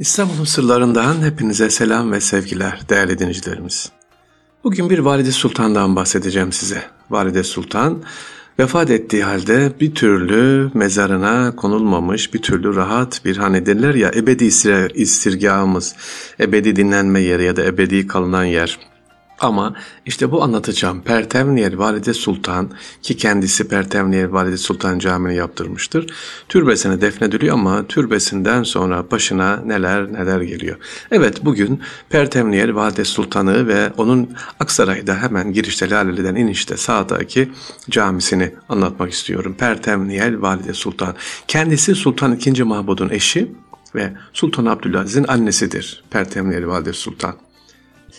İstanbul'un sırlarından hepinize selam ve sevgiler değerli dinleyicilerimiz. Bugün bir Valide Sultan'dan bahsedeceğim size. Valide Sultan vefat ettiği halde bir türlü mezarına konulmamış, bir türlü rahat bir hani derler ya ebedi istirgahımız, ebedi dinlenme yeri ya da ebedi kalınan yer. Ama işte bu anlatacağım Pertemniyel Valide Sultan ki kendisi Pertemniyel Valide Sultan Camii'ni yaptırmıştır. Türbesine defnediliyor ama türbesinden sonra başına neler neler geliyor. Evet bugün Pertemniyel Valide Sultan'ı ve onun Aksaray'da hemen girişte Laleli'den inişte sağdaki camisini anlatmak istiyorum. Pertemniyel Valide Sultan. Kendisi Sultan II. Mahmud'un eşi ve Sultan Abdülaziz'in annesidir. Pertemniyel Valide Sultan.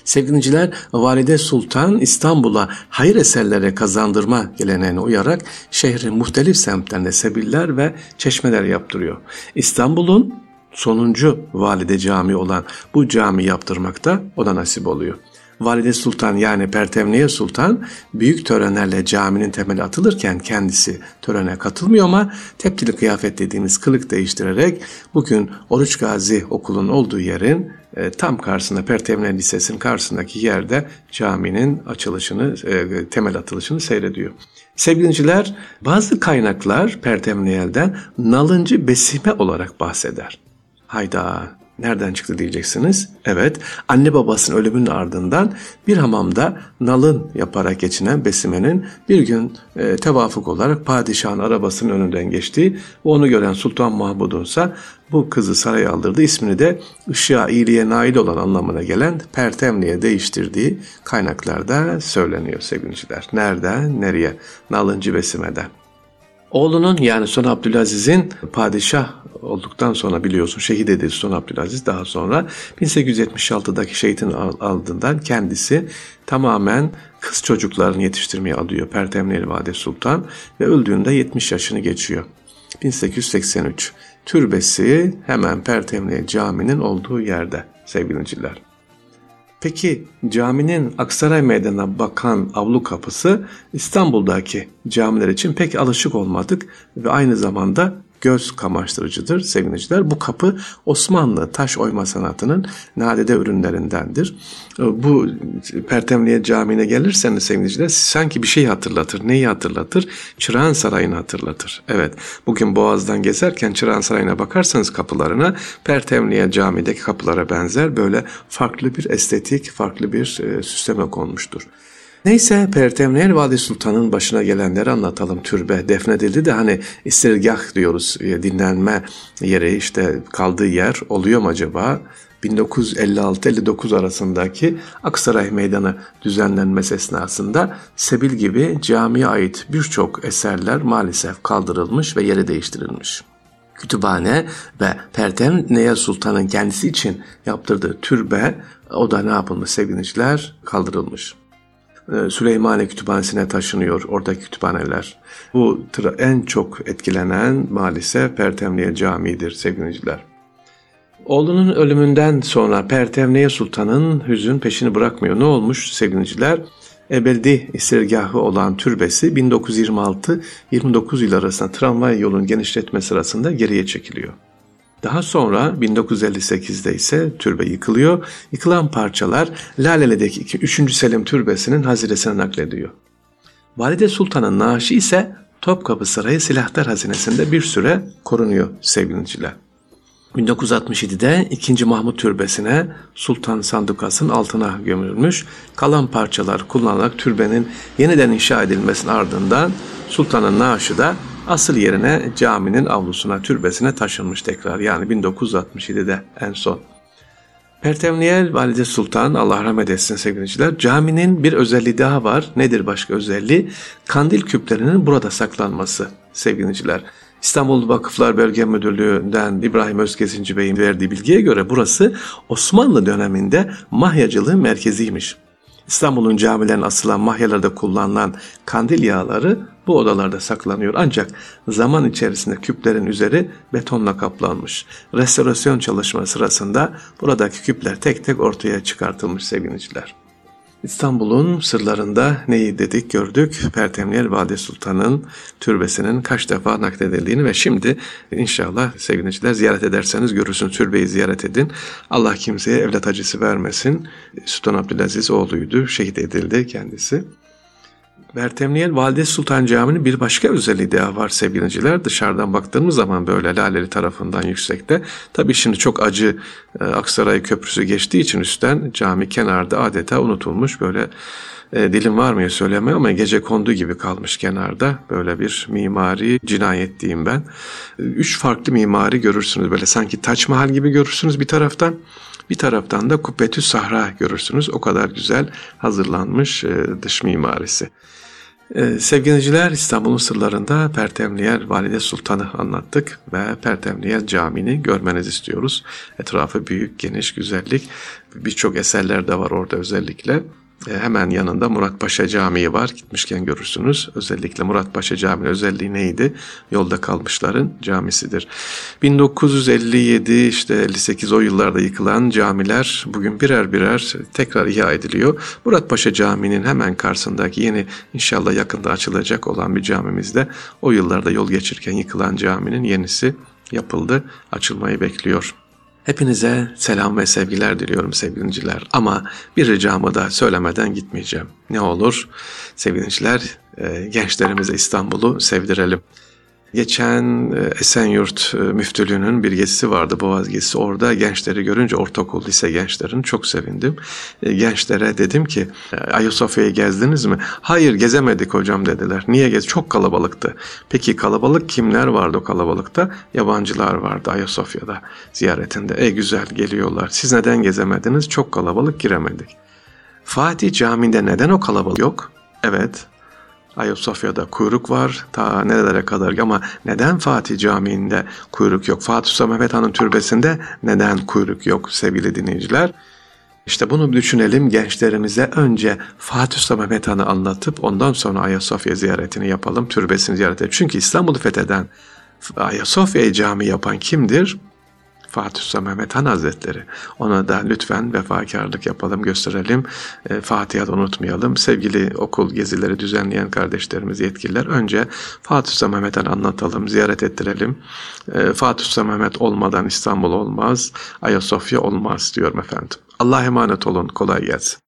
Sevgiliciler Valide Sultan İstanbul'a hayır eserlere kazandırma geleneğine uyarak şehrin muhtelif semtlerinde sebiller ve çeşmeler yaptırıyor. İstanbul'un sonuncu valide cami olan bu cami yaptırmakta ona nasip oluyor. Valide Sultan yani Pertevniye Sultan büyük törenlerle caminin temeli atılırken kendisi törene katılmıyor ama tepkili kıyafet dediğimiz kılık değiştirerek bugün Oruç Gazi okulun olduğu yerin e, tam karşısında Pertevne Lisesi'nin karşısındaki yerde caminin açılışını, e, temel atılışını seyrediyor. Sevgiliciler bazı kaynaklar Pertemniyel'den nalıncı besime olarak bahseder. Hayda Nereden çıktı diyeceksiniz. Evet, anne babasının ölümünün ardından bir hamamda nalın yaparak geçinen Besime'nin bir gün e, tevafuk olarak padişahın arabasının önünden geçtiği ve onu gören Sultan Mahmud'un ise bu kızı saraya aldırdı. İsmini de ışığa, iyiliğe nail olan anlamına gelen Pertemni'ye değiştirdiği kaynaklarda söyleniyor sevgiliciler. Nereden, nereye? Nalıncı Besime'den. Oğlunun yani Sultan Abdülaziz'in padişah olduktan sonra biliyorsun şehit edildi Sultan Abdülaziz daha sonra 1876'daki şehitin ardından kendisi tamamen kız çocuklarını yetiştirmeye alıyor Pertemneli Vade Sultan ve öldüğünde 70 yaşını geçiyor. 1883 türbesi hemen Pertemneli Camii'nin olduğu yerde sevgiliciler. Peki caminin Aksaray Meydanı'na bakan avlu kapısı İstanbul'daki camiler için pek alışık olmadık ve aynı zamanda göz kamaştırıcıdır sevgiliciler. Bu kapı Osmanlı taş oyma sanatının nadide ürünlerindendir. Bu Pertemniye Camii'ne gelirseniz sevgiliciler sanki bir şey hatırlatır. Neyi hatırlatır? Çırağan Sarayı'nı hatırlatır. Evet bugün Boğaz'dan gezerken Çırağan Sarayı'na bakarsanız kapılarına Pertemniye Camii'deki kapılara benzer böyle farklı bir estetik, farklı bir e, süsleme konmuştur. Neyse Pertemnel Vadi Sultan'ın başına gelenleri anlatalım. Türbe defnedildi de hani istirgah diyoruz e, dinlenme yeri işte kaldığı yer oluyor mu acaba? 1956-59 arasındaki Aksaray Meydanı düzenlenmesi esnasında Sebil gibi camiye ait birçok eserler maalesef kaldırılmış ve yeri değiştirilmiş. Kütüphane ve Pertem Neya Sultan'ın kendisi için yaptırdığı türbe o da ne yapılmış sevgiliciler kaldırılmış. E, Süleymaniye Kütüphanesi'ne taşınıyor oradaki kütüphaneler. Bu en çok etkilenen maalesef Pertemniye Camii'dir sevgiliciler. Oğlunun ölümünden sonra Pertemniye Sultan'ın hüzün peşini bırakmıyor. Ne olmuş sevgiliciler? Ebedi istirgahı olan türbesi 1926-29 yıl arasında tramvay yolun genişletme sırasında geriye çekiliyor. Daha sonra 1958'de ise türbe yıkılıyor. Yıkılan parçalar Laleli'deki 3. Selim Türbesi'nin hazinesine naklediyor. Valide Sultan'ın naaşı ise Topkapı Sarayı Silahtar Hazinesi'nde bir süre korunuyor sevgiliciler. 1967'de 2. Mahmut Türbesi'ne Sultan Sandukas'ın altına gömülmüş. Kalan parçalar kullanılarak türbenin yeniden inşa edilmesinin ardından Sultan'ın naaşı da asıl yerine caminin avlusuna, türbesine taşınmış tekrar. Yani 1967'de en son. Pertemniyel Valide Sultan, Allah rahmet etsin sevgiliciler, caminin bir özelliği daha var. Nedir başka özelliği? Kandil küplerinin burada saklanması sevgiliciler. İstanbul Vakıflar Bölge Müdürlüğü'nden İbrahim Özgezinci Bey'in verdiği bilgiye göre burası Osmanlı döneminde mahyacılığın merkeziymiş. İstanbul'un camilerine asılan mahyalarda kullanılan kandil yağları bu odalarda saklanıyor. Ancak zaman içerisinde küplerin üzeri betonla kaplanmış. Restorasyon çalışma sırasında buradaki küpler tek tek ortaya çıkartılmış sevgiliciler. İstanbul'un sırlarında neyi dedik gördük. Pertemniyel Vade Sultan'ın türbesinin kaç defa nakledildiğini ve şimdi inşallah sevgiliciler ziyaret ederseniz görürsünüz türbeyi ziyaret edin. Allah kimseye evlat acısı vermesin. Sultan Abdülaziz oğluydu, şehit edildi kendisi. Bertemniyel Valide Sultan Camii'nin bir başka özelliği daha var sevgiliciler. Dışarıdan baktığımız zaman böyle Laleli tarafından yüksekte. Tabii şimdi çok acı e, Aksaray Köprüsü geçtiği için üstten cami kenarda adeta unutulmuş böyle e, dilim var mı söylemeye ama gece kondu gibi kalmış kenarda. Böyle bir mimari cinayet diyeyim ben. Üç farklı mimari görürsünüz böyle sanki Taç Mahal gibi görürsünüz bir taraftan. Bir taraftan da Kubbetü Sahra görürsünüz. O kadar güzel hazırlanmış e, dış mimarisi. Ee, sevgiliciler İstanbul'un sırlarında Pertemniyel Valide Sultan'ı anlattık ve Pertemniyel Camii'ni görmenizi istiyoruz. Etrafı büyük, geniş, güzellik. Birçok eserler de var orada özellikle. E, hemen yanında Muratpaşa Camii var. Gitmişken görürsünüz. Özellikle Muratpaşa Camii özelliği neydi? Yolda kalmışların camisidir. 1957 işte 58 o yıllarda yıkılan camiler bugün birer birer tekrar ihya ediliyor. Muratpaşa Camii'nin hemen karşısındaki yeni inşallah yakında açılacak olan bir camimizde o yıllarda yol geçirken yıkılan caminin yenisi yapıldı. Açılmayı bekliyor. Hepinize selam ve sevgiler diliyorum sevgiliciler. Ama bir ricamı da söylemeden gitmeyeceğim. Ne olur sevgiliciler e, gençlerimize İstanbul'u sevdirelim. Geçen e, Esenyurt e, Müftülüğü'nün bir gezisi vardı Boğaz gezisi. Orada gençleri görünce ortaokul lise gençlerini çok sevindim. E, gençlere dedim ki Ayasofya'yı gezdiniz mi? Hayır gezemedik hocam dediler. Niye gez? Çok kalabalıktı. Peki kalabalık kimler vardı o kalabalıkta? Yabancılar vardı Ayasofya'da ziyaretinde. E güzel geliyorlar. Siz neden gezemediniz? Çok kalabalık giremedik. Fatih Camii'nde neden o kalabalık yok? Evet Ayasofya'da kuyruk var ta nerelere kadar ama neden Fatih Camii'nde kuyruk yok? Fatih Sultan Mehmet Han'ın türbesinde neden kuyruk yok sevgili dinleyiciler? İşte bunu düşünelim gençlerimize önce Fatih Sultan Mehmet Han'ı anlatıp ondan sonra Ayasofya ziyaretini yapalım, türbesini ziyaret edelim. Çünkü İstanbul'u fetheden Ayasofya'yı cami yapan kimdir? Fatih Sultan Mehmet Han Hazretleri. Ona da lütfen vefakarlık yapalım, gösterelim. E, Fatiha'da unutmayalım. Sevgili okul gezileri düzenleyen kardeşlerimiz, yetkililer önce Fatih Sultan Mehmet Han anlatalım, ziyaret ettirelim. E, Fatih Sultan Mehmet olmadan İstanbul olmaz, Ayasofya olmaz diyorum efendim. Allah'a emanet olun, kolay gelsin.